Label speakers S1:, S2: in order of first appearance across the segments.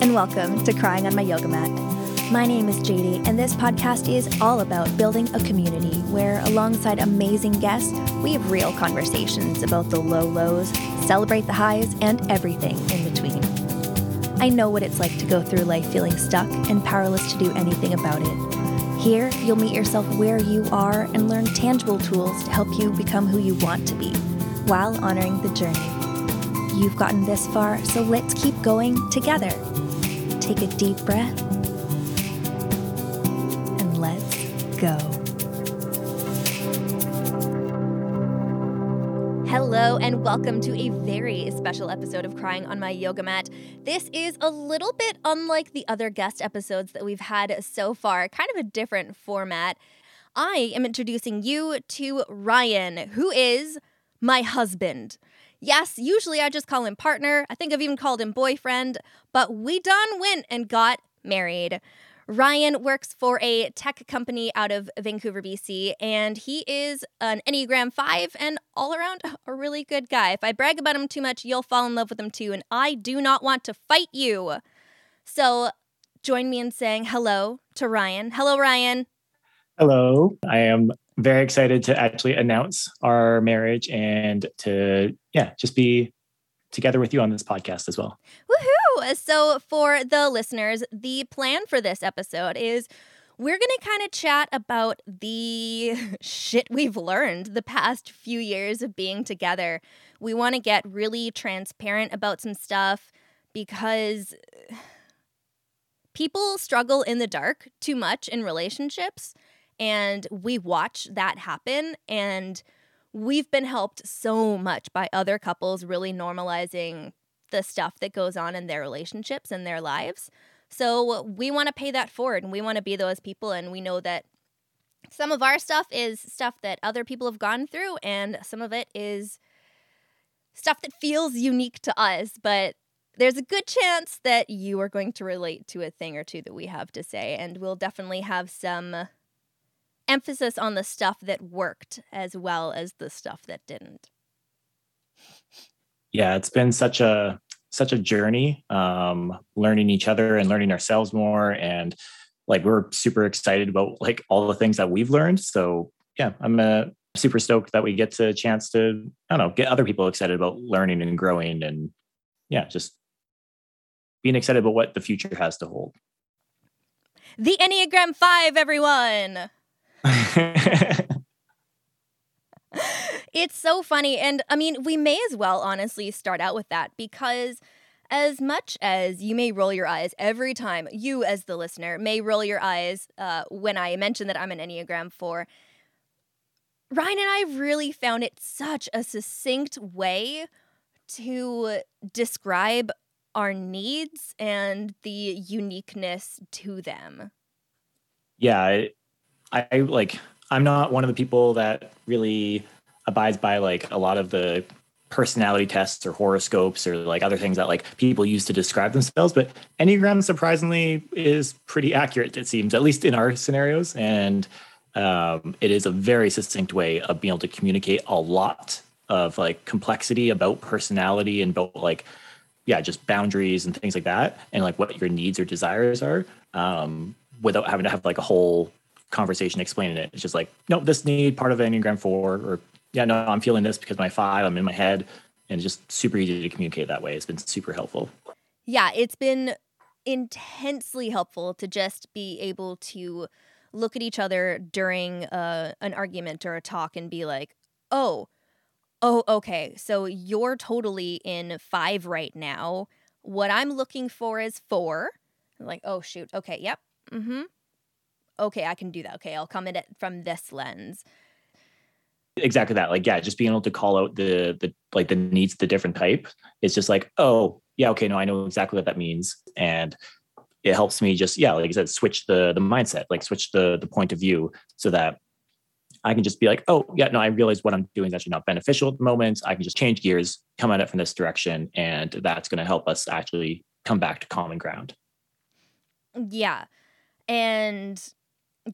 S1: and welcome to Crying on My Yoga Mat. My name is Jaydee, and this podcast is all about building a community where, alongside amazing guests, we have real conversations about the low lows, celebrate the highs, and everything in between. I know what it's like to go through life feeling stuck and powerless to do anything about it. Here, you'll meet yourself where you are and learn tangible tools to help you become who you want to be while honoring the journey. You've gotten this far, so let's keep going together. Take a deep breath and let's go. Hello, and welcome to a very special episode of Crying on My Yoga Mat. This is a little bit unlike the other guest episodes that we've had so far, kind of a different format. I am introducing you to Ryan, who is my husband. Yes, usually I just call him partner. I think I've even called him boyfriend, but we done went and got married. Ryan works for a tech company out of Vancouver, BC, and he is an Enneagram 5 and all around a really good guy. If I brag about him too much, you'll fall in love with him too, and I do not want to fight you. So join me in saying hello to Ryan. Hello, Ryan.
S2: Hello. I am very excited to actually announce our marriage and to yeah just be together with you on this podcast as well.
S1: Woohoo! So for the listeners the plan for this episode is we're going to kind of chat about the shit we've learned the past few years of being together. We want to get really transparent about some stuff because people struggle in the dark too much in relationships and we watch that happen. And we've been helped so much by other couples really normalizing the stuff that goes on in their relationships and their lives. So we want to pay that forward and we want to be those people. And we know that some of our stuff is stuff that other people have gone through, and some of it is stuff that feels unique to us. But there's a good chance that you are going to relate to a thing or two that we have to say. And we'll definitely have some emphasis on the stuff that worked as well as the stuff that didn't.
S2: Yeah, it's been such a such a journey um, learning each other and learning ourselves more and like we're super excited about like all the things that we've learned. So yeah i'm uh, super stoked that we get to a chance to i don't know get other people excited about learning and growing and yeah just being excited about what the future has to hold.
S1: The enneagram 5 everyone it's so funny. And I mean, we may as well honestly start out with that because as much as you may roll your eyes every time, you as the listener may roll your eyes uh, when I mention that I'm an Enneagram 4, Ryan and I really found it such a succinct way to describe our needs and the uniqueness to them.
S2: Yeah, I like I'm not one of the people that really abides by like a lot of the personality tests or horoscopes or like other things that like people use to describe themselves but enneagram surprisingly is pretty accurate it seems at least in our scenarios and um, it is a very succinct way of being able to communicate a lot of like complexity about personality and about like yeah just boundaries and things like that and like what your needs or desires are um, without having to have like a whole conversation explaining it. It's just like, no, this need part of Enneagram four, or yeah, no, I'm feeling this because my five, I'm in my head. And it's just super easy to communicate that way. It's been super helpful.
S1: Yeah, it's been intensely helpful to just be able to look at each other during uh, an argument or a talk and be like, oh, oh, okay, so you're totally in five right now. What I'm looking for is four. I'm like, oh, shoot. Okay, yep. Mm hmm okay, I can do that. Okay, I'll come at it from this lens.
S2: Exactly that. Like, yeah, just being able to call out the the like the needs, the different type. It's just like, oh, yeah, okay, no, I know exactly what that means, and it helps me just yeah, like I said, switch the the mindset, like switch the the point of view, so that I can just be like, oh, yeah, no, I realize what I'm doing is actually not beneficial at the moment. I can just change gears, come at it from this direction, and that's going to help us actually come back to common ground.
S1: Yeah. And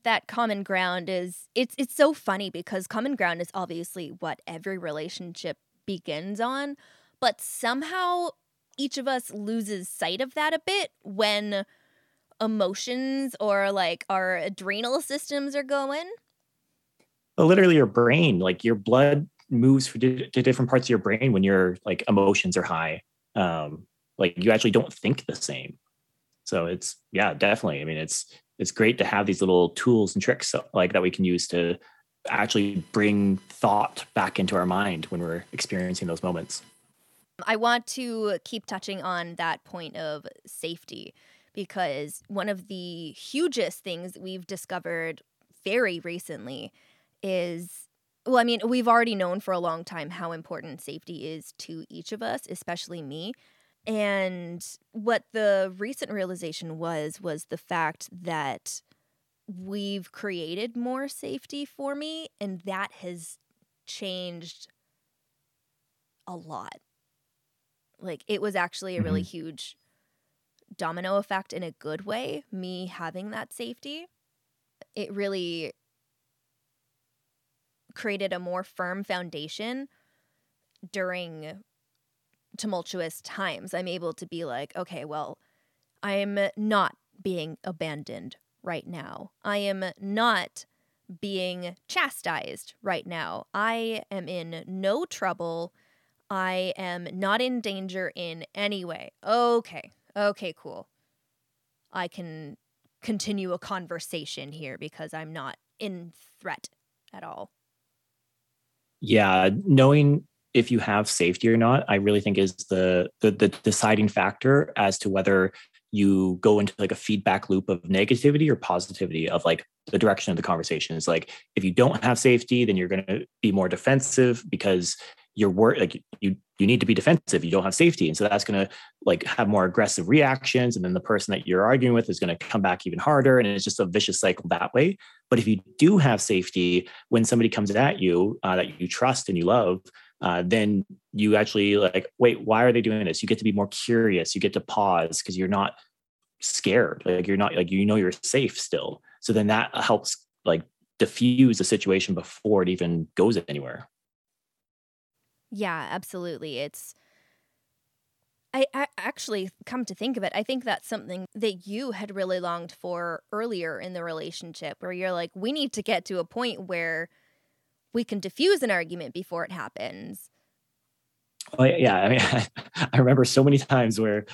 S1: that common ground is it's it's so funny because common ground is obviously what every relationship begins on, but somehow each of us loses sight of that a bit when emotions or like our adrenal systems are going?
S2: Well, literally, your brain, like your blood moves to different parts of your brain when your like emotions are high. Um, like you actually don't think the same. So it's yeah, definitely. I mean, it's it's great to have these little tools and tricks like that we can use to actually bring thought back into our mind when we're experiencing those moments.
S1: I want to keep touching on that point of safety because one of the hugest things we've discovered very recently is well, I mean, we've already known for a long time how important safety is to each of us, especially me. And what the recent realization was was the fact that we've created more safety for me and that has changed a lot. Like it was actually a really mm-hmm. huge domino effect in a good way, me having that safety. It really created a more firm foundation during tumultuous times. I'm able to be like, okay, well, I'm not being abandoned right now. I am not being chastised right now. I am in no trouble. I am not in danger in any way. Okay. Okay, cool. I can continue a conversation here because I'm not in threat at all.
S2: Yeah, knowing if you have safety or not, I really think is the, the the deciding factor as to whether you go into like a feedback loop of negativity or positivity of like the direction of the conversation. Is like if you don't have safety, then you're going to be more defensive because you're work like you you need to be defensive. You don't have safety. And so that's going to like have more aggressive reactions. And then the person that you're arguing with is going to come back even harder. And it's just a vicious cycle that way. But if you do have safety when somebody comes at you uh, that you trust and you love uh, then you actually like wait why are they doing this? You get to be more curious. You get to pause because you're not scared. Like you're not like you know you're safe still. So then that helps like diffuse the situation before it even goes anywhere.
S1: Yeah, absolutely. It's I, I, actually come to think of it, I think that's something that you had really longed for earlier in the relationship where you're like, we need to get to a point where we can diffuse an argument before it happens.
S2: Well, yeah, I mean, I remember so many times where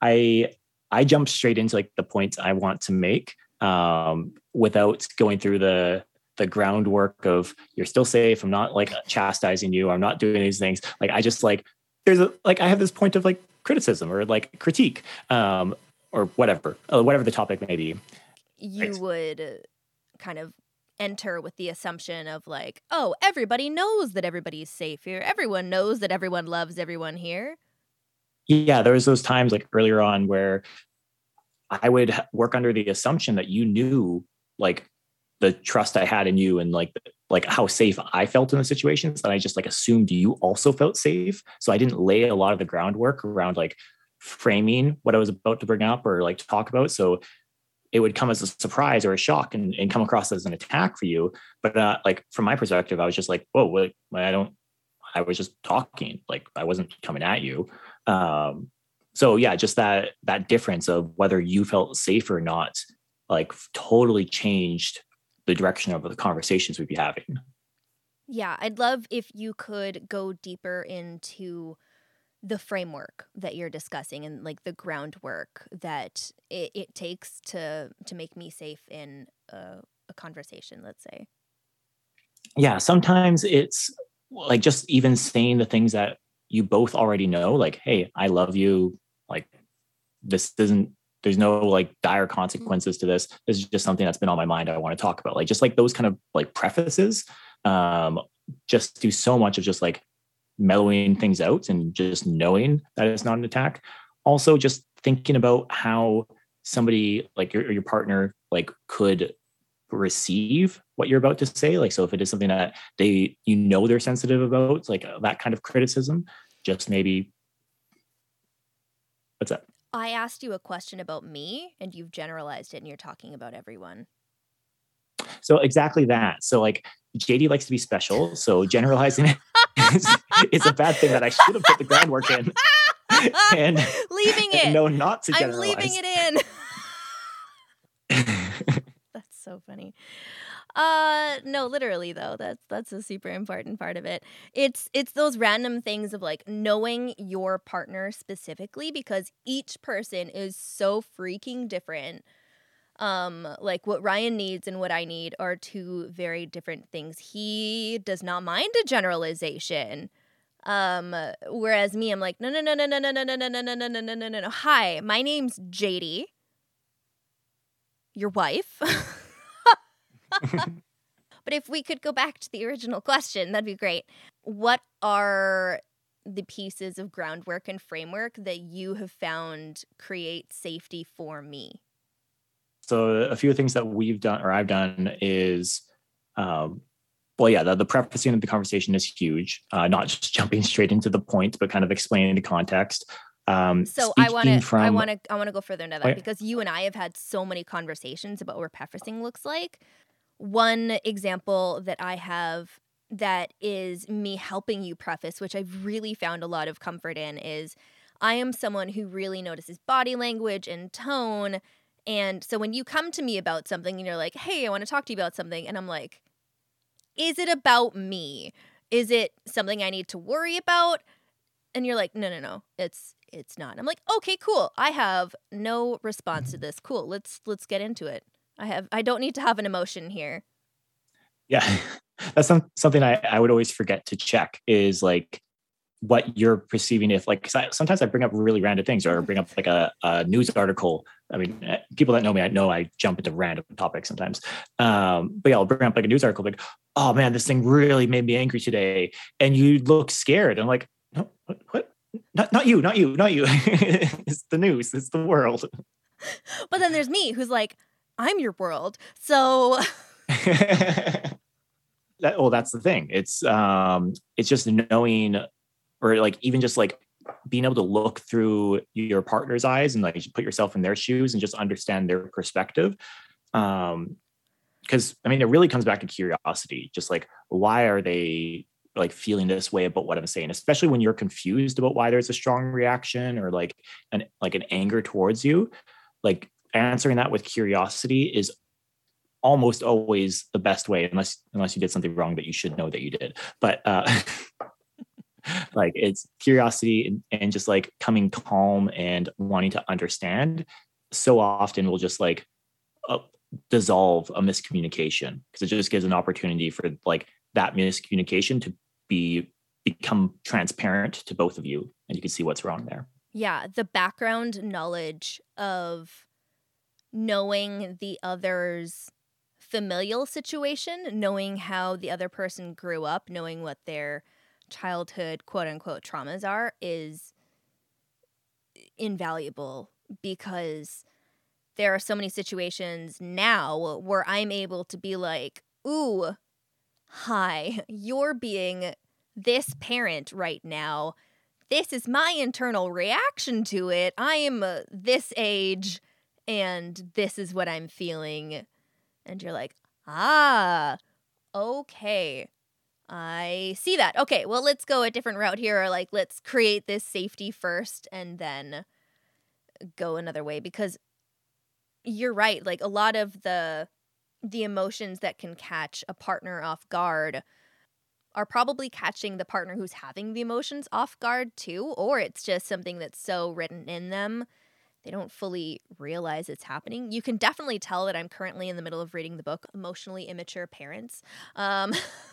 S2: I I jump straight into like the points I want to make um, without going through the the groundwork of you're still safe. I'm not like chastising you. I'm not doing these things. Like I just like there's a like I have this point of like criticism or like critique um or whatever uh, whatever the topic may be.
S1: You right. would kind of enter with the assumption of like, oh, everybody knows that everybody's safe here. Everyone knows that everyone loves everyone here.
S2: Yeah, there was those times like earlier on where I would work under the assumption that you knew like the trust I had in you and like like how safe I felt in the situations. And I just like assumed you also felt safe. So I didn't lay a lot of the groundwork around like framing what I was about to bring up or like talk about. So it would come as a surprise or a shock and, and come across as an attack for you. But uh, like from my perspective, I was just like, whoa, I don't, I was just talking. Like I wasn't coming at you. Um, so yeah, just that that difference of whether you felt safe or not, like totally changed the direction of the conversations we'd be having.
S1: Yeah, I'd love if you could go deeper into the framework that you're discussing and like the groundwork that it, it takes to to make me safe in a, a conversation let's say?
S2: Yeah sometimes it's like just even saying the things that you both already know like hey i love you like this isn't there's no like dire consequences to this. This is just something that's been on my mind i want to talk about. Like just like those kind of like prefaces um just do so much of just like mellowing things out and just knowing that it's not an attack also just thinking about how somebody like your, your partner like could receive what you're about to say like so if it is something that they you know they're sensitive about like uh, that kind of criticism just maybe what's that
S1: I asked you a question about me and you've generalized it and you're talking about everyone.
S2: So exactly that. So like Jaydee likes to be special. So generalizing it is a bad thing that I should have put the groundwork in. and
S1: leaving it.
S2: No, not to
S1: I'm leaving it in. That's so funny. Uh no, literally though. That's that's a super important part of it. It's it's those random things of like knowing your partner specifically because each person is so freaking different. Um like what Ryan needs and what I need are two very different things. He does not mind a generalization. Um whereas me I'm like no no no no no no no no no no no no no no no no. Hi, my name's Jaydee. Your wife. but if we could go back to the original question, that'd be great. What are the pieces of groundwork and framework that you have found create safety for me?
S2: So a few things that we've done or I've done is, um, well, yeah, the, the prefacing of the conversation is huge. Uh, not just jumping straight into the point, but kind of explaining the context. Um,
S1: so I want to, I want to, I want to go further into that
S2: Okay.
S1: because you and I have had so many conversations about what prefacing looks like. One example that I have that is me helping you preface, which I've really found a lot of comfort in, is I am someone who really notices body language and tone. And so when you come to me about something and you're like, hey, I want to talk to you about something, and I'm like, is it about me? Is it something I need to worry about? And you're like, no, no, no, it's it's not. I'm like, okay, cool. I have no response to this. Cool. Let's let's get into it. I have I don't need to have an emotion here.
S2: yeah, that's some, something I, I would always forget to check is like what you're perceiving if like I, sometimes I bring up really random things or bring up like a, a news article. I mean, eh, people that know me, I know I jump into random topics sometimes. Um, but yeah, I'll bring up like a news article, like, oh man, this thing really made me angry today, and you look scared. I'm like, no, what? what? Not, not you, not you, not you. it's the news. It's the world.
S1: But then there's me who's like, I'm your world. So
S2: that well that's the thing it's um it's just knowing or like even just like being able to look through your partner's eyes and like put yourself in their shoes and just understand their perspective um because i mean it really comes back to curiosity just like why are they like feeling this way about what i'm saying especially when you're confused about why there's a strong reaction or like an like an anger towards you like answering that with curiosity is almost always the best way unless unless you did something wrong that you should know that you did but uh like it's curiosity and, just like coming calm and wanting to understand so often will just like uh, dissolve a miscommunication because it just gives an opportunity for like that miscommunication to be become transparent to both of you and you can see what's wrong there.
S1: Yeah, the background knowledge of knowing the other's familial situation, knowing how the other person grew up, knowing what their childhood quote unquote traumas are is invaluable because there are so many situations now where I'm able to be like, ooh, hi, you're being this parent right now. This is my internal reaction to it. I am uh, this age and this is what I'm feeling. And you're like, ah, okay. I see that. Okay, well, let's go a different route here. Or like, let's create this safety first and then go another way because you're right. Like, a lot of the the emotions that can catch a partner off guard are probably catching the partner who's having the emotions off guard too, or it's just something that's so written in them they don't fully realize it's happening. You can definitely tell that I'm currently in the middle of reading the book Emotionally Immature Parents. Um,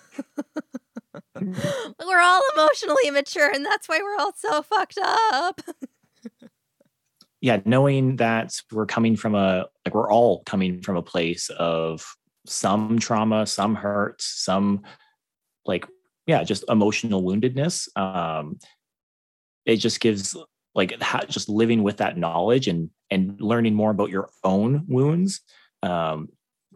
S1: we're all emotionally immature, and that's why we're all so fucked up.
S2: yeah knowing that we're coming from a like we're all coming from a place of some trauma some hurts, some like yeah just emotional woundedness um it just gives like ha- just living with that knowledge and and learning more about your own wounds um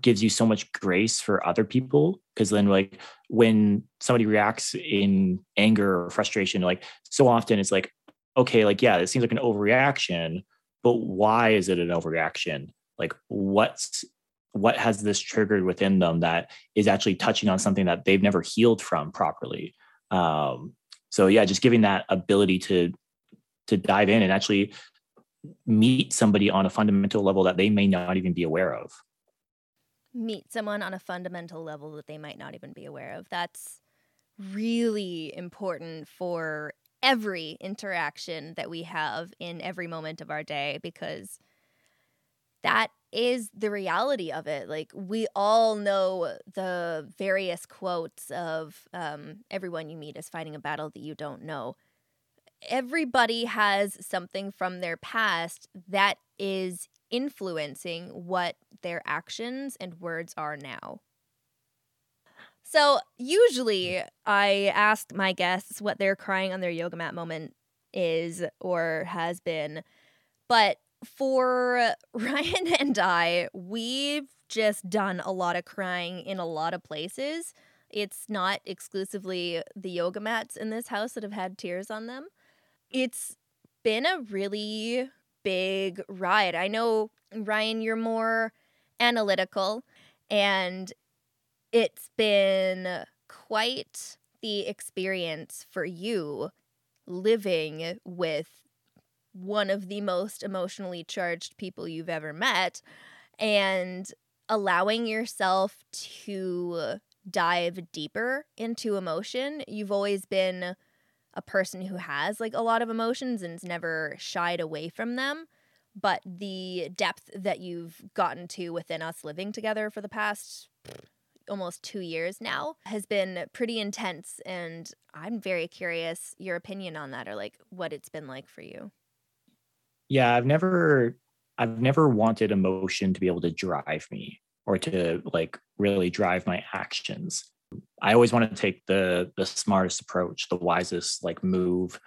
S2: gives you so much grace for other people because then like when somebody reacts in anger or frustration like so often it's like okay like yeah it seems like an overreaction but why is it an overreaction? Like what's what has this triggered within them that is actually touching on something that they've never healed from properly? Um so yeah just giving that ability to to dive in and actually meet somebody on a fundamental level that they may not even be aware of
S1: meet someone on a fundamental level that they might not even be aware of that's really important for every interaction that we have in every moment of our day because that is the reality of it. Like, we all know the various quotes of um, everyone you meet is fighting a battle that you don't know. Everybody has something from their past that is influencing what their actions and words are now. So, usually I ask my guests what their crying on their yoga mat moment is or has been. But for Ryan and I, we've just done a lot of crying in a lot of places. It's not exclusively the yoga mats in this house that have had tears on them. It's been a really big ride. I know, Ryan, you're more analytical, and it's been quite the experience for you living with one of the most emotionally charged people you've ever met and allowing yourself to dive deeper into emotion. You've always been a person who has like a lot of emotions and's never shied away from them. But the depth that you've gotten to within us living together for the past almost two years now has been pretty intense. And I'm very curious your opinion on that or like what it's been like for you.
S2: Yeah, I've never I've never wanted emotion to be able to drive me or to like really drive my actions. I always want to take the the smartest approach, the wisest like move.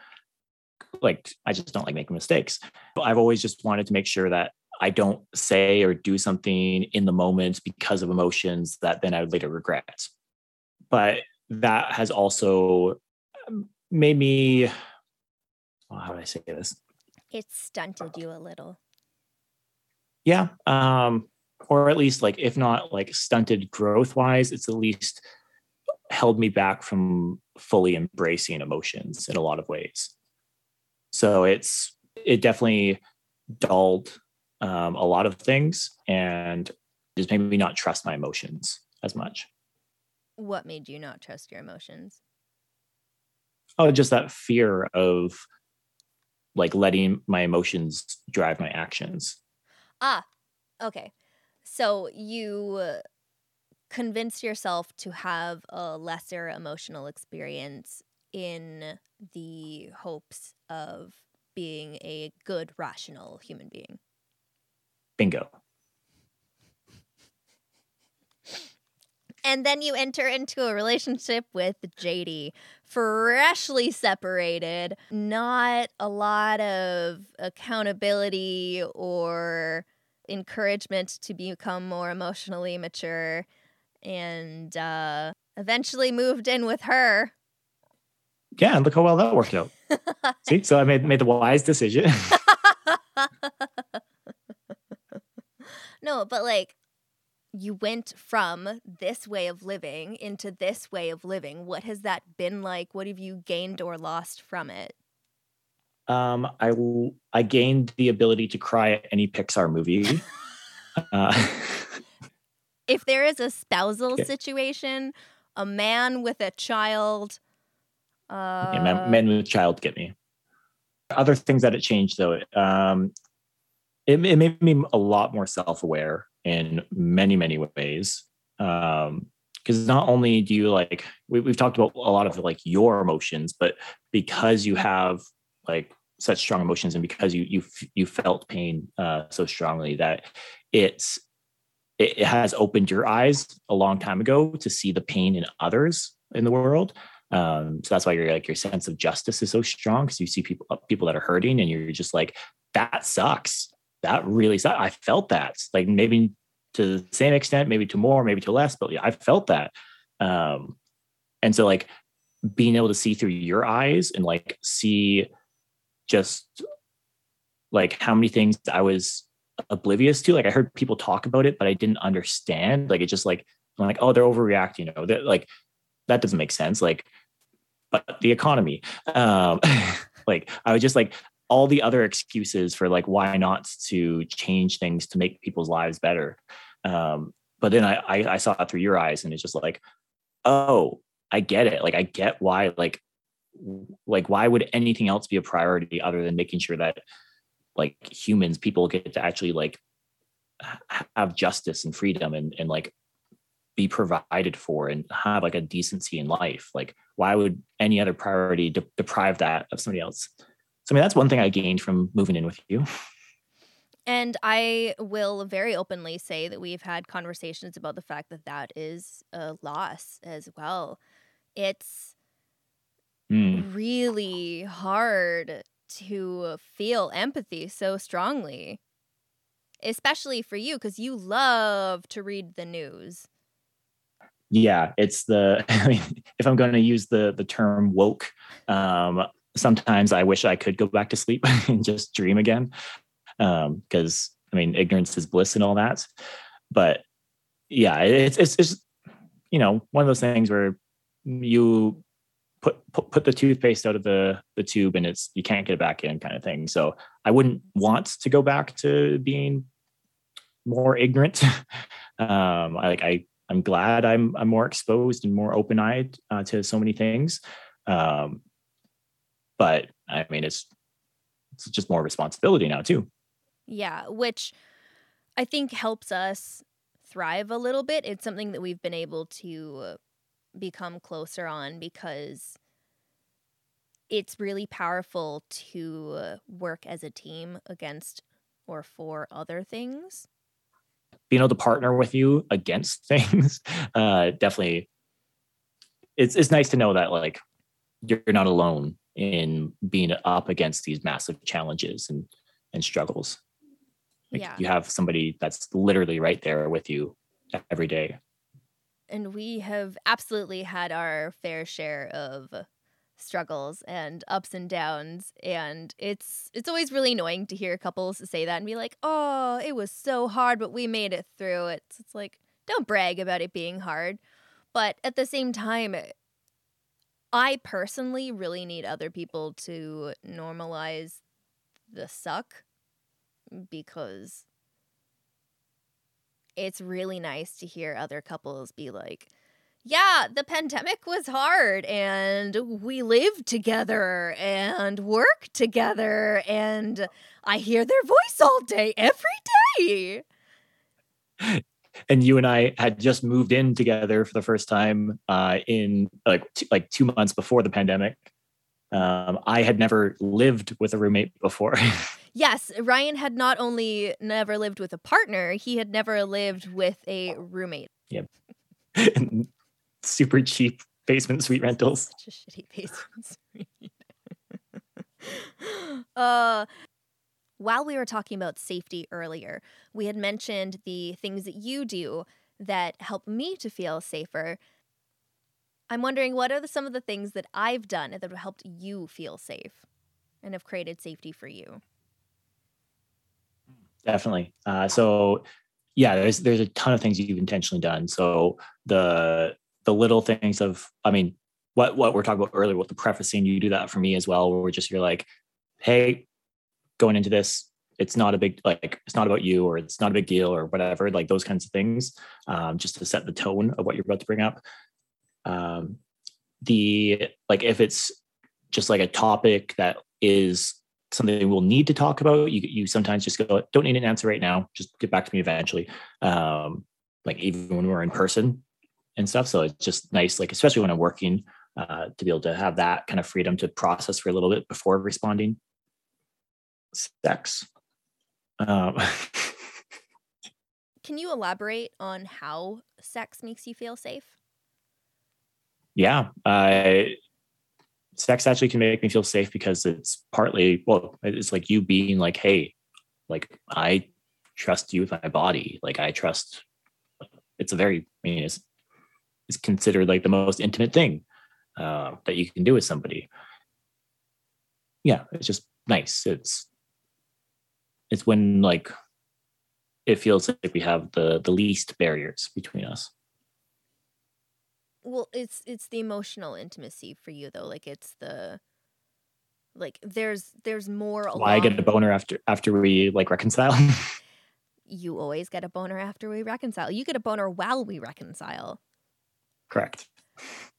S2: Like I just don't like making mistakes. I've always just wanted to make sure that I don't say or do something in the moment because of emotions that then I would later regret. But that has also um, made me well, how do I say this?
S1: It stunted you a little.
S2: Yeah. Um, or at least like if not like stunted growth wise, it's at least held me back from fully embracing emotions in a lot of ways. So it's it definitely dulled um, a lot of things and just made me not trust my emotions as much.
S1: What made you not trust your emotions?
S2: Oh, just that fear of like letting my emotions drive my actions.
S1: Ah, okay. So you convince yourself to have a lesser emotional experience in the hopes of being a good, rational human being.
S2: Bingo.
S1: And then you enter into a relationship with Jaydee, freshly separated, not a lot of accountability or encouragement to become more emotionally mature and uh, eventually moved in with her.
S2: Yeah, and look how well that worked out. See, so I made made the wise decision.
S1: no, but like you went from this way of living into this way of living. What has that been like? What have you gained or lost from it?
S2: Um, I I gained the ability to cry at any Pixar movie. uh,
S1: if there is a spousal okay. situation, a man with a child. Uh...
S2: Yeah, men, men with child get me. Other things that it changed though, um, it, it made me a lot more self-aware in many many ways. Um, because not only do you like we, we've talked about a lot of like your emotions, but because you have like such strong emotions and because you you you felt pain uh, so strongly that it's it, it has opened your eyes a long time ago to see the pain in others in the world. Um, so that's why you're like your sense of justice is so strong because you see people uh, people that are hurting and you're just like that sucks. That really sucks. I felt that like maybe to the same extent, maybe to more, maybe to less, but yeah, I felt that. Um, and so like being able to see through your eyes and like see just like how many things I was oblivious to. Like I heard people talk about it, but I didn't understand. Like it just like I'm like, oh, they're overreacting. You know, that like that doesn't make sense. Like, but the economy, um, like I was just like all the other excuses for like why not to change things to make people's lives better. Um, but then I, I I saw it through your eyes, and it's just like, oh, I get it. Like I get why like like why would anything else be a priority other than making sure that like humans people get to actually like have justice and freedom and and like be provided for and have like a decency in life. Like why would any other priority de- deprive that of somebody else? So i mean that's one thing i gained from moving in with you.
S1: And i will very openly say that we've had conversations about the fact that that is a loss as well. It's mm. really hard to feel empathy so strongly especially for you because you love to read the news.
S2: Yeah it's the I mean, if i'm going to use the the term woke um sometimes i wish i could go back to sleep and just dream again um because i mean ignorance is bliss and all that. But yeah it's it's it's you know one of those things where you put, put put the toothpaste out of the the tube and it's you can't get it back in kind of thing so i wouldn't want to go back to being more ignorant um I, like i I'm glad I'm I'm more exposed and more open eyed uh, to so many things. Um, but I mean, it's it's just more responsibility now too.
S1: Yeah, which I think helps us thrive a little bit. It's something that we've been able to become closer on because it's really powerful to work as a team against or for other things.
S2: Being able to partner with you against things uh, definitely it's it's nice to know that like you're not alone in being up against these massive challenges and and struggles. Like yeah. you have somebody that's literally right there with you every day
S1: and we have absolutely had our fair share of struggles and ups and downs and it's it's always really annoying to hear couples say that and be like oh it was so hard but we made it through it. It's like don't brag about it being hard but at the same time i personally really need other people to normalize the suck because it's really nice to hear other couples be like yeah, the pandemic was hard and we lived together and worked together and I hear their voice all day, every day.
S2: And you and I had just moved in together for the first time uh, in like t- like two months before the pandemic. Um, I had never lived with a roommate before.
S1: yes, Ryan had not only never lived with a partner, he had never lived with a roommate.
S2: Yep. super cheap basement suite rentals.
S1: Such a shitty basement suite. uh, while we were talking about safety earlier, we had mentioned the things that you do that help me to feel safer. I'm wondering what are the, some of the things that I've done that have helped you feel safe and have created safety for you?
S2: Definitely. Uh, so, yeah, there's there's a ton of things you've intentionally done. So the the little things of, I mean, what what we're talking about earlier with the prefacing, you do that for me as well, where we're just you're like, hey, going into this, it's not a big like it's not about you or it's not a big deal or whatever, like those kinds of things, um, just to set the tone of what you're about to bring up. Um, the like if it's just like a topic that is something we'll need to talk about, you you sometimes just go, don't need an answer right now, just get back to me eventually. Um, like even when we're in person, and stuff. So it's just nice, like especially when I'm working, uh, to be able to have that kind of freedom to process for a little bit before responding. Sex. Um,
S1: Can you elaborate on how sex makes you feel safe?
S2: Yeah, uh, sex actually can make me feel safe because it's partly well, it's like you being like, hey, like I trust you with my body, like I trust. It's a very, I mean, it's it's considered like the most intimate thing uh, that you can do with somebody. Yeah, it's just nice. It's it's when like it feels like we have the the least barriers between us.
S1: Well, it's it's the emotional intimacy for you though. Like it's the Like there's there's more
S2: Why I get a boner after after we like reconcile?
S1: you always get a boner after we reconcile. You get a boner while we reconcile.
S2: Correct.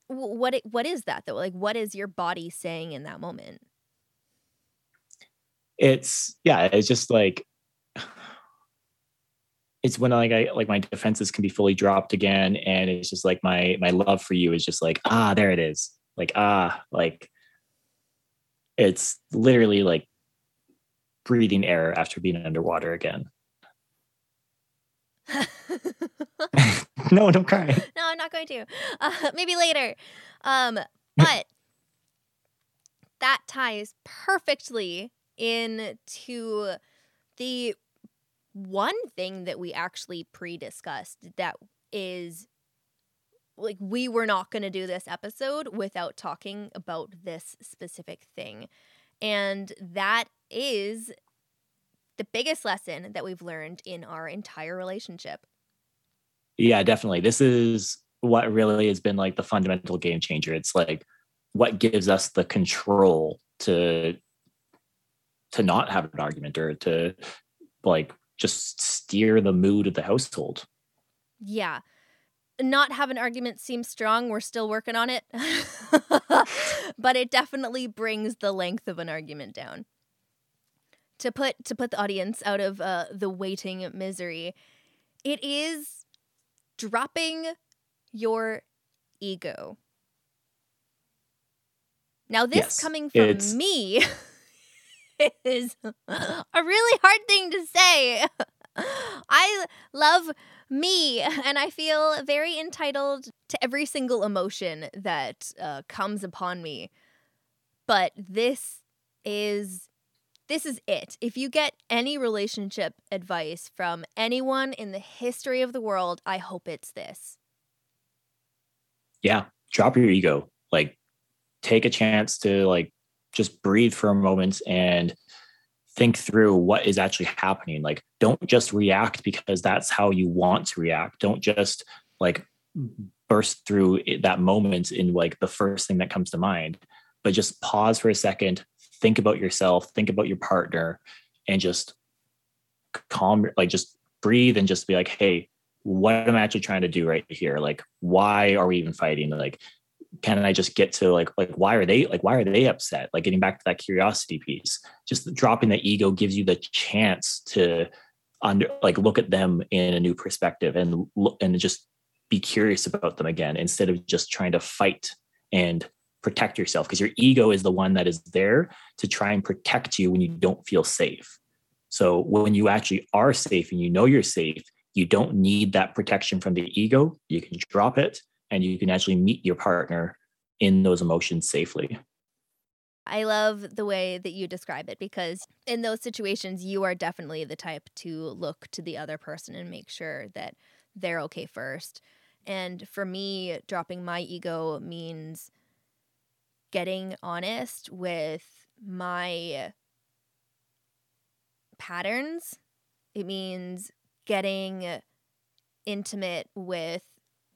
S1: What what is that though? Like what is your body saying in that moment?
S2: It's yeah, it's just like it's when like I like my defenses can be fully dropped again and it's just like my my love for you is just like ah there it is. Like ah like it's literally like breathing air after being underwater again. no, don't cry.
S1: No, I'm not going to. Uh, maybe later. Um, but that ties perfectly into the one thing that we actually pre-discussed that is like we were not going to do this episode without talking about this specific thing. And that is the biggest lesson that we've learned in our entire relationship.
S2: Yeah, definitely. This is what really has been like the fundamental game changer. It's like what gives us the control to to not have an argument or to like just steer the mood of the household.
S1: Yeah. Not have an argument seems strong. We're still working on it. but it definitely brings the length of an argument down to put to put the audience out of uh, the waiting misery, it is dropping your ego. Now, this yes, coming from me is a really hard thing to say. I love me and I feel very entitled to every single emotion that uh, comes upon me. But this is this is it. If you get any relationship advice from anyone in the history of the world, I hope it's this.
S2: Yeah, drop your ego. Like take a chance to like just breathe for a moment and think through what is actually happening. Like don't just react because that's how you want to react. Don't just like burst through that moment in like the first thing that comes to mind, but just pause for a second, think about yourself, think about your partner, and just calm, like just breathe and just be like, hey, what am I actually trying to do right here? Like, why are we even fighting? Like, can I just get to like like why are they like why are they upset? Like getting back to that curiosity piece. Just dropping the ego gives you the chance to under like look at them in a new perspective and look and just be curious about them again instead of just trying to fight and protect yourself because your ego is the one that is there to try and protect you when you don't feel safe. So when you actually are safe and you know you're safe, you don't need that protection from the ego. You can drop it and you can actually meet your partner in those emotions safely.
S1: I love the way that you describe it because in those situations, you are definitely the type to look to the other person and make sure that they're okay first. And for me, dropping my ego means getting honest with my patterns. It means getting intimate with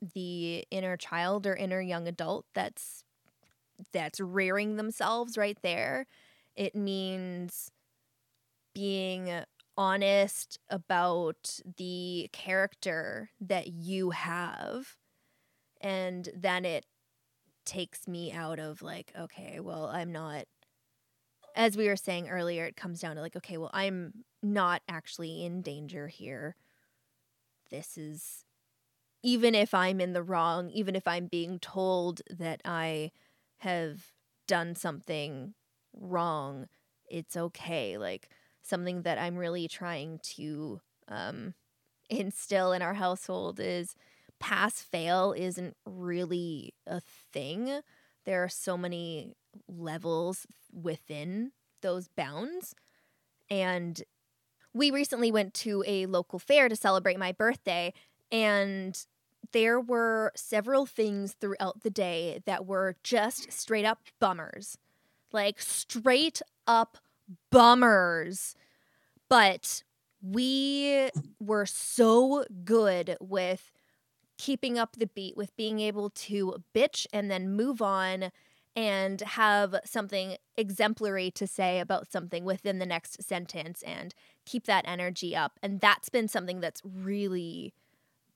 S1: the inner child or inner young adult that's that's rearing themselves right there. It means being honest about the character that you have and then it takes me out of like, okay, well, I'm not, as we were saying earlier, it comes down to like, okay, well, I'm not actually in danger here. This is, even if I'm in the wrong, even if I'm being told that I have done something wrong, it's okay. Like, something that I'm really trying to um, instill in our household is pass fail isn't really a thing. There are so many levels within those bounds. And we recently went to a local fair to celebrate my birthday, and there were several things throughout the day that were just straight up bummers. Like, straight up bummers. But we were so good with keeping up the beat with being able to bitch and then move on and have something exemplary to say about something within the next sentence and keep that energy up. And that's been something that's really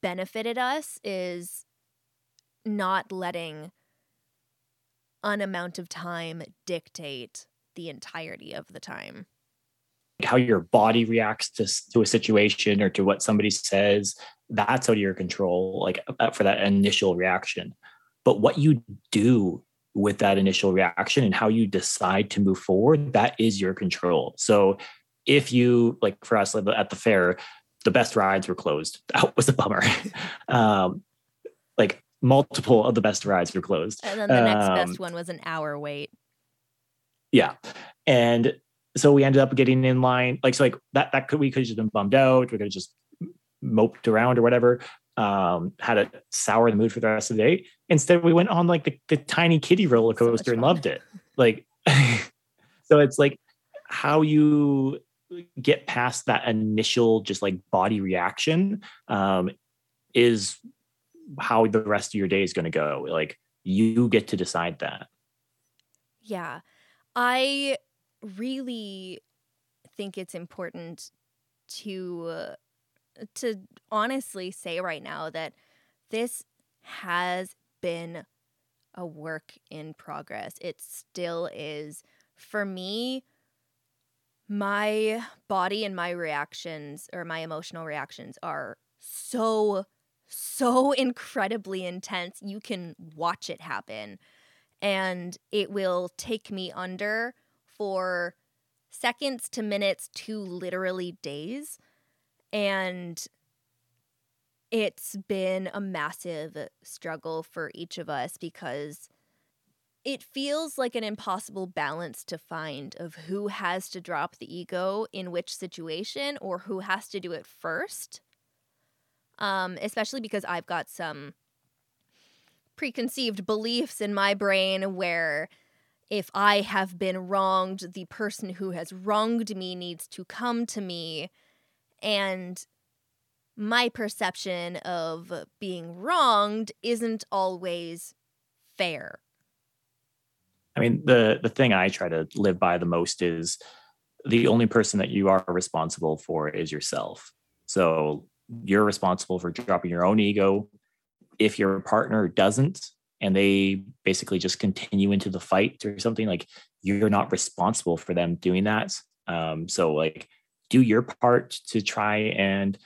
S1: benefited us is not letting an amount of time dictate the entirety of the time.
S2: How your body reacts to, to a situation or to what somebody says, that's out of your control, like uh, for that initial reaction. But what you do with that initial reaction and how you decide to move forward, that is your control. So if you, like for us at the fair, the best rides were closed. That was a bummer. um, like multiple of the best rides were closed.
S1: And then the next um, best one was an hour wait.
S2: Yeah. And so we ended up getting in line. Like, so like that, that could, we could have just been bummed out. We could have just moped around or whatever. Um, had a sour the mood for the rest of the day. Instead, we went on like the, the tiny kitty roller coaster so and loved it. Like, so it's like how you get past that initial just like body reaction um, is how the rest of your day is going to go. Like you get to decide that.
S1: Yeah. I really think it's important to uh, to honestly say right now that this has been a work in progress. It still is. For me, my body and my reactions or my emotional reactions are so so incredibly intense. You can watch it happen and it will take me under for seconds to minutes to literally days. And it's been a massive struggle for each of us because it feels like an impossible balance to find of who has to drop the ego in which situation or who has to do it first. Um, especially because I've got some preconceived beliefs in my brain where if I have been wronged, the person who has wronged me needs to come to me. And my perception of being wronged isn't always fair.
S2: I mean, the the thing I try to live by the most is the only person that you are responsible for is yourself. So you're responsible for dropping your own ego. If your partner doesn't, and they basically just continue into the fight or something, like you're not responsible for them doing that. Um, so like do your part to try and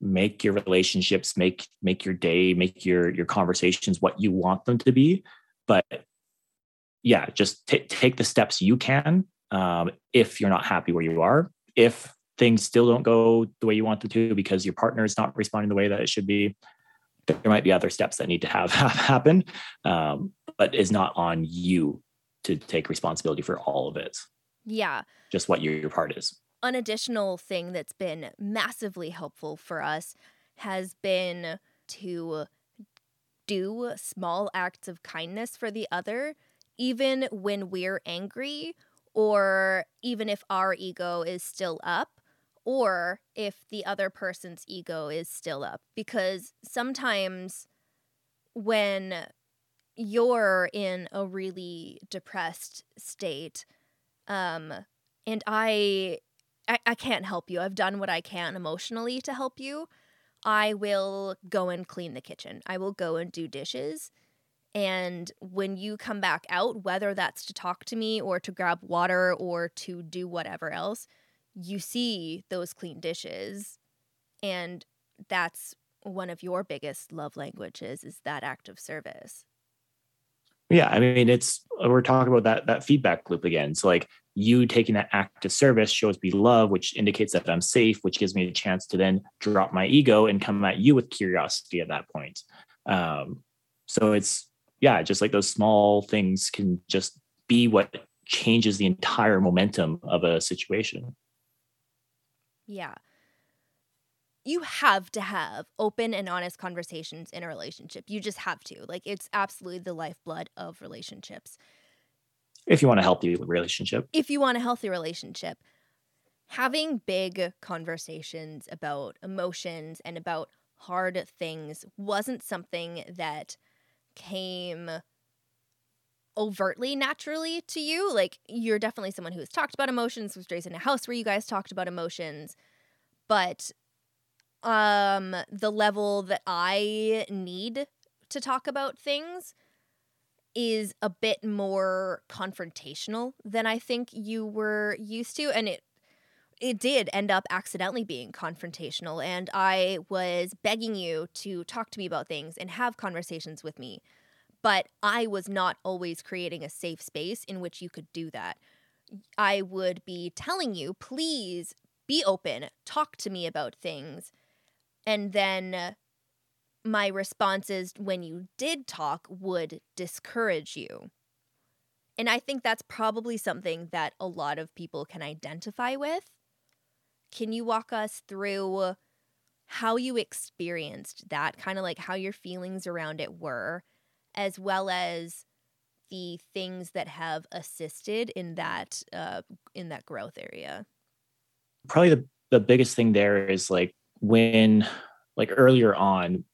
S2: make your relationships make make your day make your your conversations what you want them to be but yeah, just t- take the steps you can um, if you're not happy where you are. If things still don't go the way you want them to because your partner is not responding the way that it should be, there might be other steps that need to have, have happen, um, but is not on you to take responsibility for all of it.
S1: Yeah.
S2: Just what your, your part is.
S1: An additional thing that's been massively helpful for us has been to do small acts of kindness for the other even when we're angry, or even if our ego is still up, or if the other person's ego is still up. Because sometimes when you're in a really depressed state, um, and I, I, I can't help you. I've done what I can emotionally to help you. I will go and clean the kitchen. I will go and do dishes. And when you come back out, whether that's to talk to me or to grab water or to do whatever else, you see those clean dishes. And that's one of your biggest love languages is that act of service.
S2: Yeah, I mean it's we're talking about that that feedback loop again. So like you taking that act of service shows me love, which indicates that I'm safe, which gives me a chance to then drop my ego and come at you with curiosity at that point. Um, so it's yeah, just like those small things can just be what changes the entire momentum of a situation.
S1: Yeah. You have to have open and honest conversations in a relationship. You just have to. Like, it's absolutely the lifeblood of relationships.
S2: If you want a healthy relationship.
S1: If you want a healthy relationship. Having big conversations about emotions and about hard things wasn't something that came overtly naturally to you. Like you're definitely someone who has talked about emotions, was raised in a house where you guys talked about emotions, but um the level that I need to talk about things is a bit more confrontational than I think you were used to and it it did end up accidentally being confrontational and I was begging you to talk to me about things and have conversations with me but I was not always creating a safe space in which you could do that. I would be telling you, please be open, talk to me about things. And then my responses when you did talk would discourage you. And I think that's probably something that a lot of people can identify with. Can you walk us through how you experienced that, kind of like how your feelings around it were, as well as the things that have assisted in that uh, in that growth area?
S2: Probably the, the biggest thing there is like when like earlier on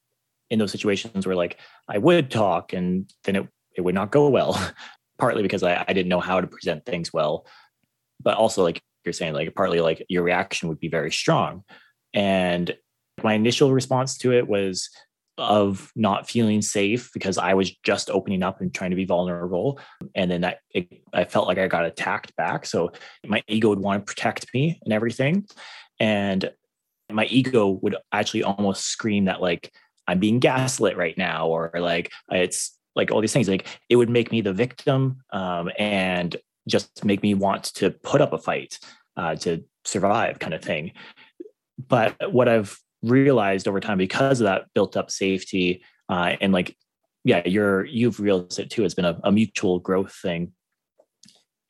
S2: in those situations where like i would talk and then it, it would not go well partly because I, I didn't know how to present things well but also like you're saying like partly like your reaction would be very strong and my initial response to it was of not feeling safe because I was just opening up and trying to be vulnerable. And then that it, I felt like I got attacked back. So my ego would want to protect me and everything. And my ego would actually almost scream that like I'm being gaslit right now, or like it's like all these things. Like it would make me the victim um, and just make me want to put up a fight uh, to survive, kind of thing. But what I've realized over time because of that built up safety uh, and like yeah you're you've realized it too it's been a, a mutual growth thing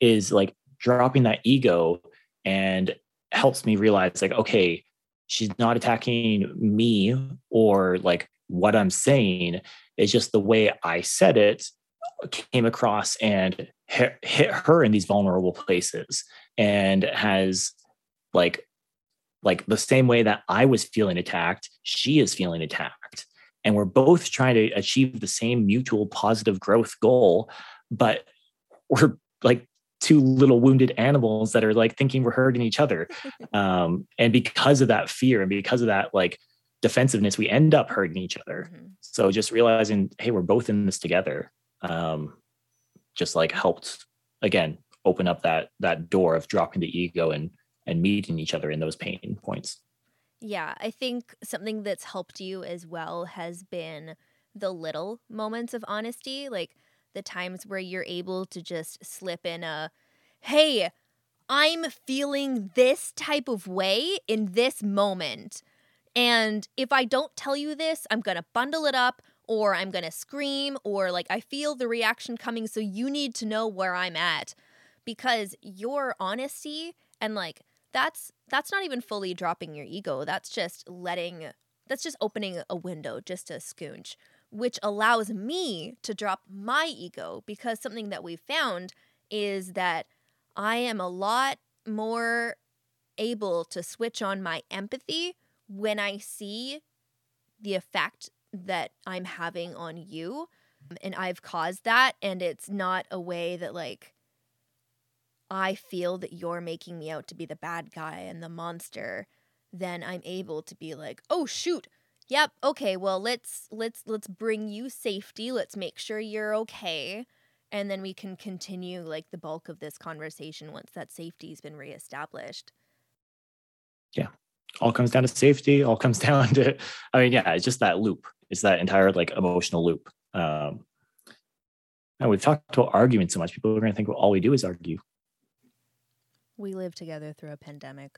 S2: is like dropping that ego and helps me realize like okay she's not attacking me or like what i'm saying it's just the way i said it came across and hit, hit her in these vulnerable places and has like like the same way that I was feeling attacked, she is feeling attacked. And we're both trying to achieve the same mutual positive growth goal, but we're like two little wounded animals that are like thinking we're hurting each other. Um, and because of that fear and because of that like defensiveness, we end up hurting each other. Mm-hmm. So just realizing, hey, we're both in this together, um, just like helped again open up that that door of dropping the ego and and meeting each other in those pain points.
S1: Yeah, I think something that's helped you as well has been the little moments of honesty, like the times where you're able to just slip in a, hey, I'm feeling this type of way in this moment. And if I don't tell you this, I'm going to bundle it up or I'm going to scream or like I feel the reaction coming. So you need to know where I'm at because your honesty and like that's that's not even fully dropping your ego. That's just letting that's just opening a window just a scoonch, which allows me to drop my ego because something that we found is that I am a lot more able to switch on my empathy when I see the effect that I'm having on you um, and I've caused that and it's not a way that like I feel that you're making me out to be the bad guy and the monster, then I'm able to be like, "Oh shoot. Yep, okay, well, let's let's let's bring you safety. Let's make sure you're okay." And then we can continue like the bulk of this conversation once that safety's been reestablished.
S2: Yeah. All comes down to safety, all comes down to I mean, yeah, it's just that loop. It's that entire like emotional loop. Um and we've talked about arguments so much, people are gonna think well, all we do is argue.
S1: We live together through a pandemic.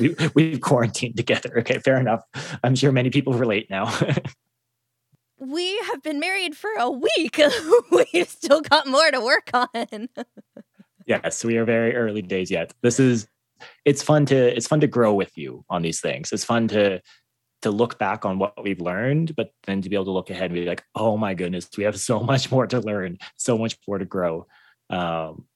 S2: we, we've quarantined together. Okay, fair enough. I'm sure many people relate now.
S1: we have been married for a week. We've still got more to work on.
S2: yes, we are very early days yet. This is it's fun to it's fun to grow with you on these things. It's fun to to look back on what we've learned, but then to be able to look ahead and be like, oh my goodness, we have so much more to learn, so much more to grow. Um,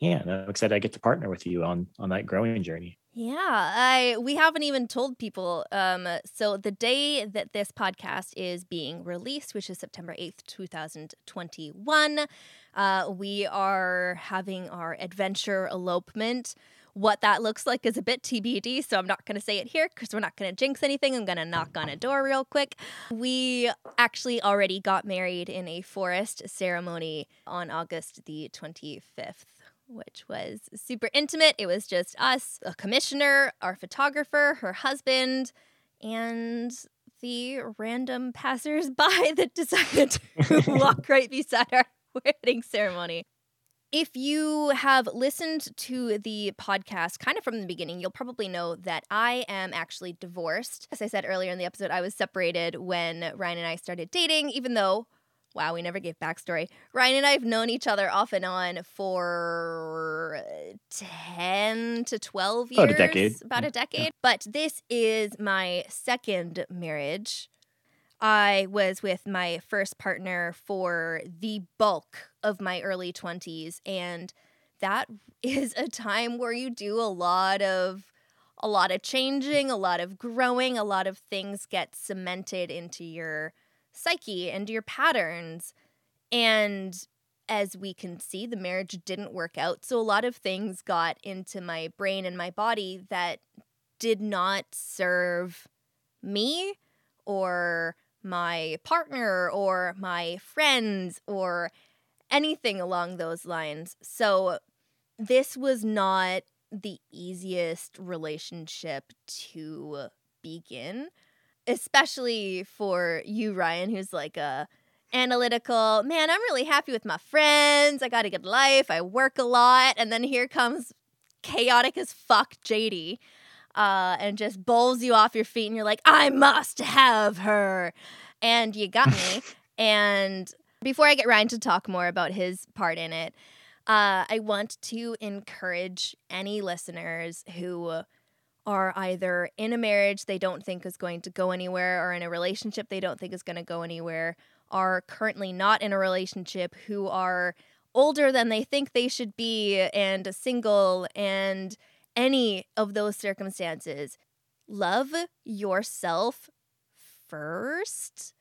S2: yeah, I'm excited I get to partner with you on on that growing journey.
S1: Yeah, I we haven't even told people. Um, so the day that this podcast is being released, which is September eighth, two thousand twenty-one, uh, we are having our adventure elopement. What that looks like is a bit TBD, so I'm not going to say it here because we're not going to jinx anything. I'm going to knock on a door real quick. We actually already got married in a forest ceremony on August the 25th which was super intimate. It was just us, a commissioner, our photographer, her husband, and the random passersby that decided to walk right beside our wedding ceremony. If you have listened to the podcast kind of from the beginning, you'll probably know that I am actually divorced. As I said earlier in the episode, I was separated when Ryan and I started dating, even though Wow, we never gave backstory. Ryan and I have known each other off and on for uh, 10 to 12 years.
S2: About a decade.
S1: About a decade. Yeah. But this is my second marriage. I was with my first partner for the bulk of my early 20s. And that is a time where you do a lot of a lot of changing, a lot of growing, a lot of things get cemented into your psyche and your patterns. And as we can see, the marriage didn't work out. So a lot of things got into my brain and my body that did not serve me or my partner or my friends or anything along those lines. So this was not the easiest relationship to begin especially for you, Ryan, who's like a analytical man. I'm really happy with my friends. I got a good life. I work a lot, and then here comes chaotic as fuck Jaydee. Uh, and just bowls you off your feet, and you're like, I must have her. And you got me. and before I get Ryan to talk more about his part in it, uh, I want to encourage any listeners who are either in a marriage they don't think is going to go anywhere or in a relationship they don't think is going to go anywhere, are currently not in a relationship, who are older than they think they should be and single and any of those circumstances. Love yourself first.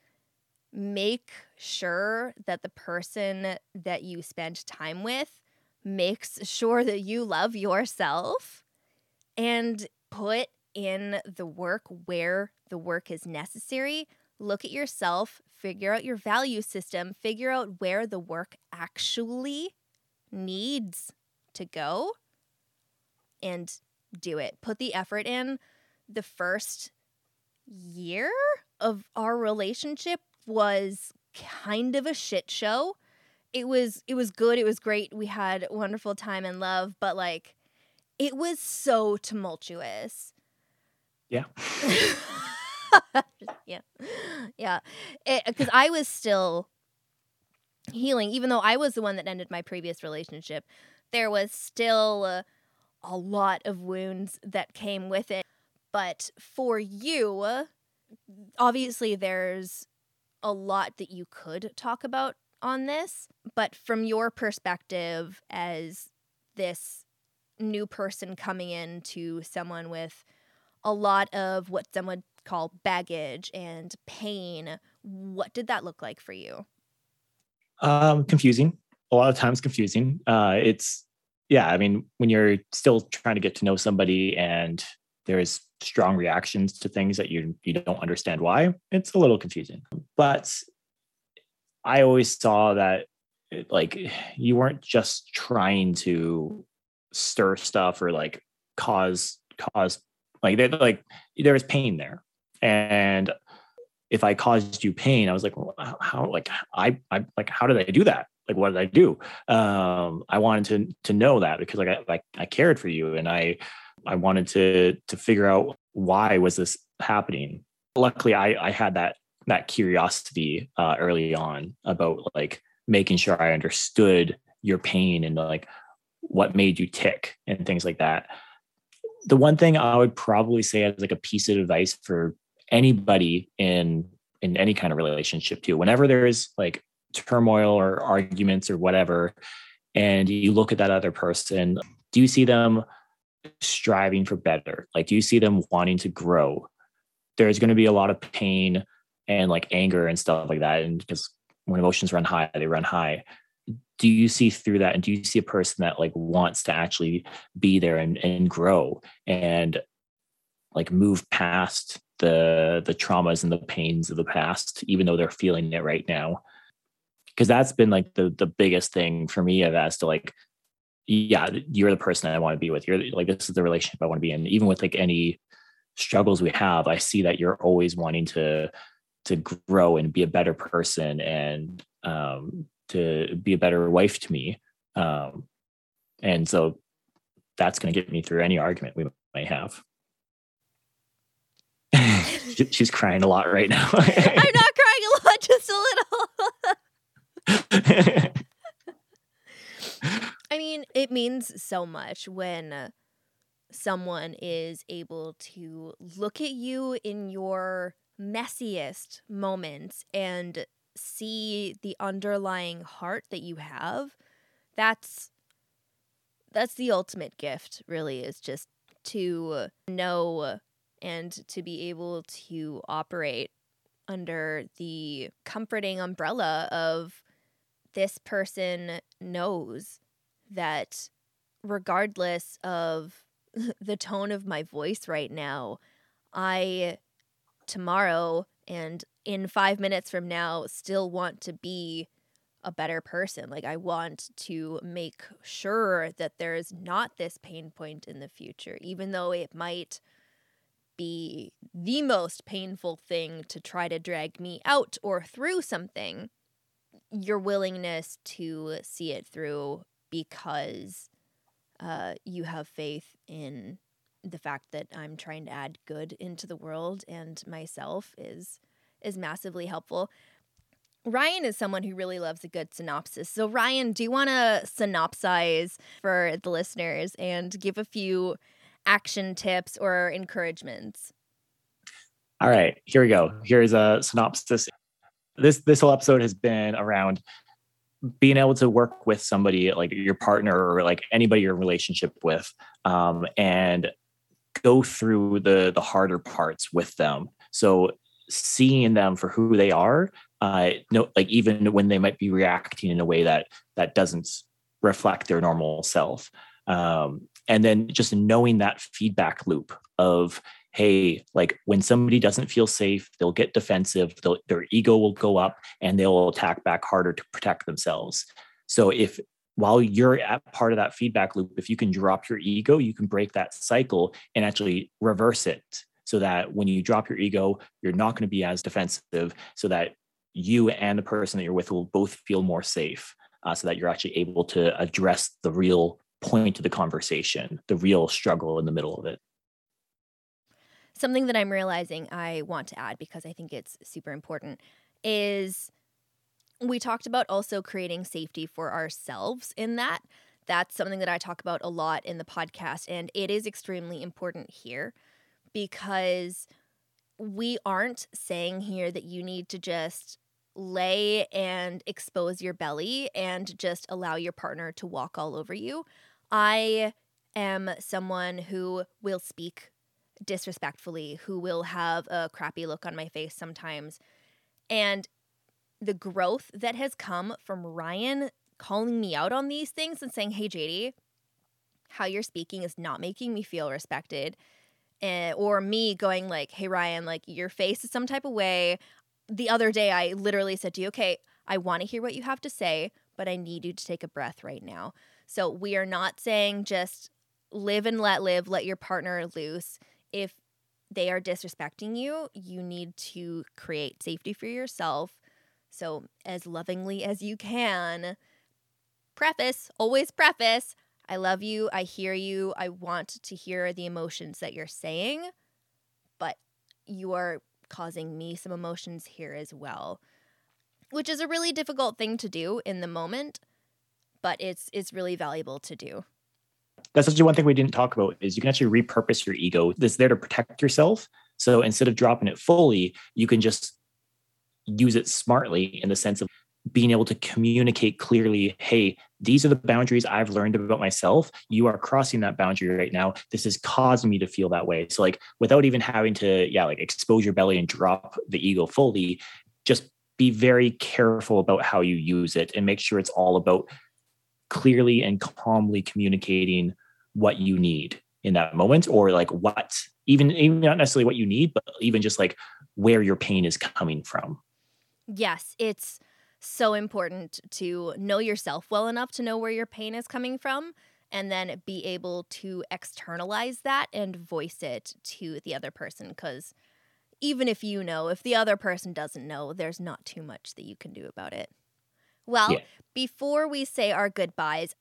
S1: Make sure that the person that you spend time with makes sure that you love yourself. And put in the work where the work is necessary. Look at yourself, figure out your value system, figure out where the work actually needs to go, and do it. Put the effort in. The first year of our relationship was kind of a shit show. It was it was good, it was great. We had wonderful time and love, but like it was so tumultuous.
S2: Yeah.
S1: yeah. Yeah. Because I was still healing, even though I was the one that ended my previous relationship, there was still uh, a lot of wounds that came with it. But for you, obviously, there's a lot that you could talk about on this. But from your perspective as this new person coming in to someone with a lot of what some would call baggage and pain. What did that look like for you?
S2: Um, confusing. A lot of times confusing. Uh, it's yeah. I mean, when you're still trying to get to know somebody and there's strong reactions to things that you you don't understand why, it's a little confusing. But I always saw that like you weren't just trying to stir stuff or like cause cause like they like there was pain there. And if i caused you pain i was like well, how like i i like how did i do that? Like what did i do? Um i wanted to to know that because like i like i cared for you and i i wanted to to figure out why was this happening luckily i i had that that curiosity uh early on about like making sure i understood your pain and like what made you tick and things like that. The one thing I would probably say as like a piece of advice for anybody in in any kind of relationship too, whenever there is like turmoil or arguments or whatever, and you look at that other person, do you see them striving for better? Like, do you see them wanting to grow? There's going to be a lot of pain and like anger and stuff like that. And because when emotions run high, they run high. Do you see through that? And do you see a person that like wants to actually be there and, and grow and like move past the the traumas and the pains of the past, even though they're feeling it right now? Because that's been like the the biggest thing for me as to like, yeah, you're the person I want to be with. You're like this is the relationship I want to be in. Even with like any struggles we have, I see that you're always wanting to to grow and be a better person and um, to be a better wife to me. Um, and so that's going to get me through any argument we might have. She's crying a lot right now.
S1: I'm not crying a lot, just a little. I mean, it means so much when someone is able to look at you in your messiest moments and see the underlying heart that you have. That's that's the ultimate gift really is just to know and to be able to operate under the comforting umbrella of this person knows that regardless of the tone of my voice right now i tomorrow and in five minutes from now still want to be a better person. Like, I want to make sure that there's not this pain point in the future, even though it might be the most painful thing to try to drag me out or through something. Your willingness to see it through because uh, you have faith in the fact that I'm trying to add good into the world and myself is is massively helpful. Ryan is someone who really loves a good synopsis. So Ryan, do you want to synopsize for the listeners and give a few action tips or encouragements?
S2: All right, here we go. Here's a synopsis. This this whole episode has been around being able to work with somebody like your partner or like anybody you're in relationship with um, and go through the the harder parts with them. So seeing them for who they are, uh, no, like even when they might be reacting in a way that that doesn't reflect their normal self, um, and then just knowing that feedback loop of hey like when somebody doesn't feel safe they'll get defensive they'll, their ego will go up and they'll attack back harder to protect themselves so if while you're at part of that feedback loop, if you can drop your ego, you can break that cycle and actually reverse it so that when you drop your ego, you're not going to be as defensive, so that you and the person that you're with will both feel more safe, uh, so that you're actually able to address the real point of the conversation, the real struggle in the middle of it.
S1: Something that I'm realizing I want to add because I think it's super important is we talked about also creating safety for ourselves in that. That's something that I talk about a lot in the podcast, and it is extremely important here because we aren't saying here that you need to just lay and expose your belly and just allow your partner to walk all over you. I am someone who will speak disrespectfully, who will have a crappy look on my face sometimes. And the growth that has come from Ryan calling me out on these things and saying, hey, Jaydee, how you're speaking is not making me feel respected. Uh, or me going like, hey, Ryan, like your face is some type of way. The other day, I literally said to you, okay, I want to hear what you have to say, but I need you to take a breath right now. So we are not saying just live and let live, let your partner loose. If they are disrespecting you, you need to create safety for yourself so, as lovingly as you can, preface, always preface, I love you, I hear you, I want to hear the emotions that you're saying, but you are causing me some emotions here as well, which is a really difficult thing to do in the moment, but it's it's really valuable to do.
S2: That's actually one thing we didn't talk about is you can actually repurpose your ego. It's there to protect yourself. So instead of dropping it fully, you can just use it smartly in the sense of being able to communicate clearly hey these are the boundaries i've learned about myself you are crossing that boundary right now this is causing me to feel that way so like without even having to yeah like expose your belly and drop the ego fully just be very careful about how you use it and make sure it's all about clearly and calmly communicating what you need in that moment or like what even even not necessarily what you need but even just like where your pain is coming from.
S1: Yes it's so important to know yourself well enough to know where your pain is coming from and then be able to externalize that and voice it to the other person because even if you know if the other person doesn't know there's not too much that you can do about it well yeah. before we say our goodbyes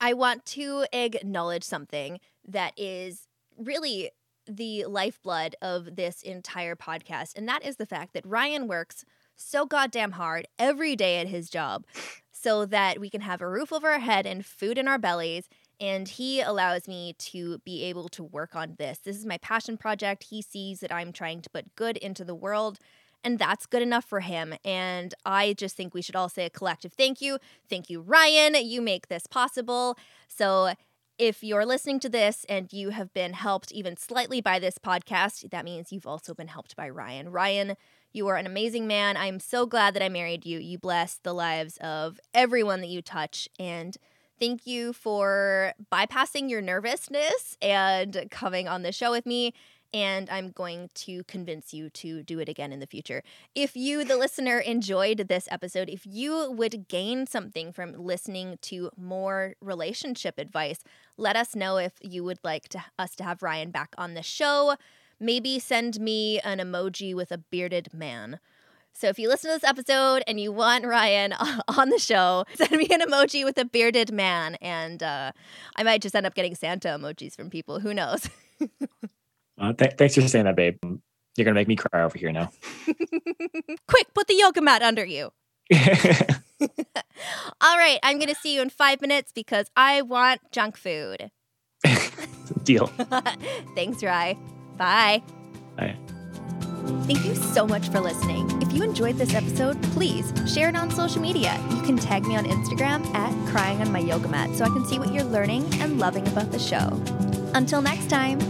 S1: i want to acknowledge something that is really the lifeblood of this entire podcast and that is the fact that ryan works so goddamn hard every day at his job so that we can have a roof over our head and food in our bellies. And he allows me to be able to work on this. This is my passion project. He sees that I'm trying to put good into the world, and that's good enough for him. And I just think we should all say a collective thank you. Thank you, Ryan. You make this possible. So, if you're listening to this and you have been helped even slightly by this podcast, that means you've also been helped by Ryan. Ryan you are an amazing man. I'm so glad that I married you. You bless the lives of everyone that you touch. And thank you for bypassing your nervousness and coming on the show with me. And I'm going to convince you to do it again in the future. If you, the listener, enjoyed this episode, if you would gain something from listening to more relationship advice, let us know if you would like to, us to have Ryan back on the show maybe send me an emoji with a bearded man. So if you listen to this episode and you want Ryan on the show, send me an emoji with a bearded man, and uh, I might just end up getting Santa emojis from people. Who knows?
S2: uh, th- thanks for saying that, babe. You're gonna make me cry over here now.
S1: Quick, put the yoga mat under you. All right, I'm gonna see you in five minutes because I want junk food.
S2: Deal.
S1: Thanks, Rye. Bye.
S2: Bye.
S1: Thank you so much for listening. If you enjoyed this episode, please share it on social media. You can tag me on Instagram at crying on my yoga mat so I can see what you're learning and loving about the show. Until next time.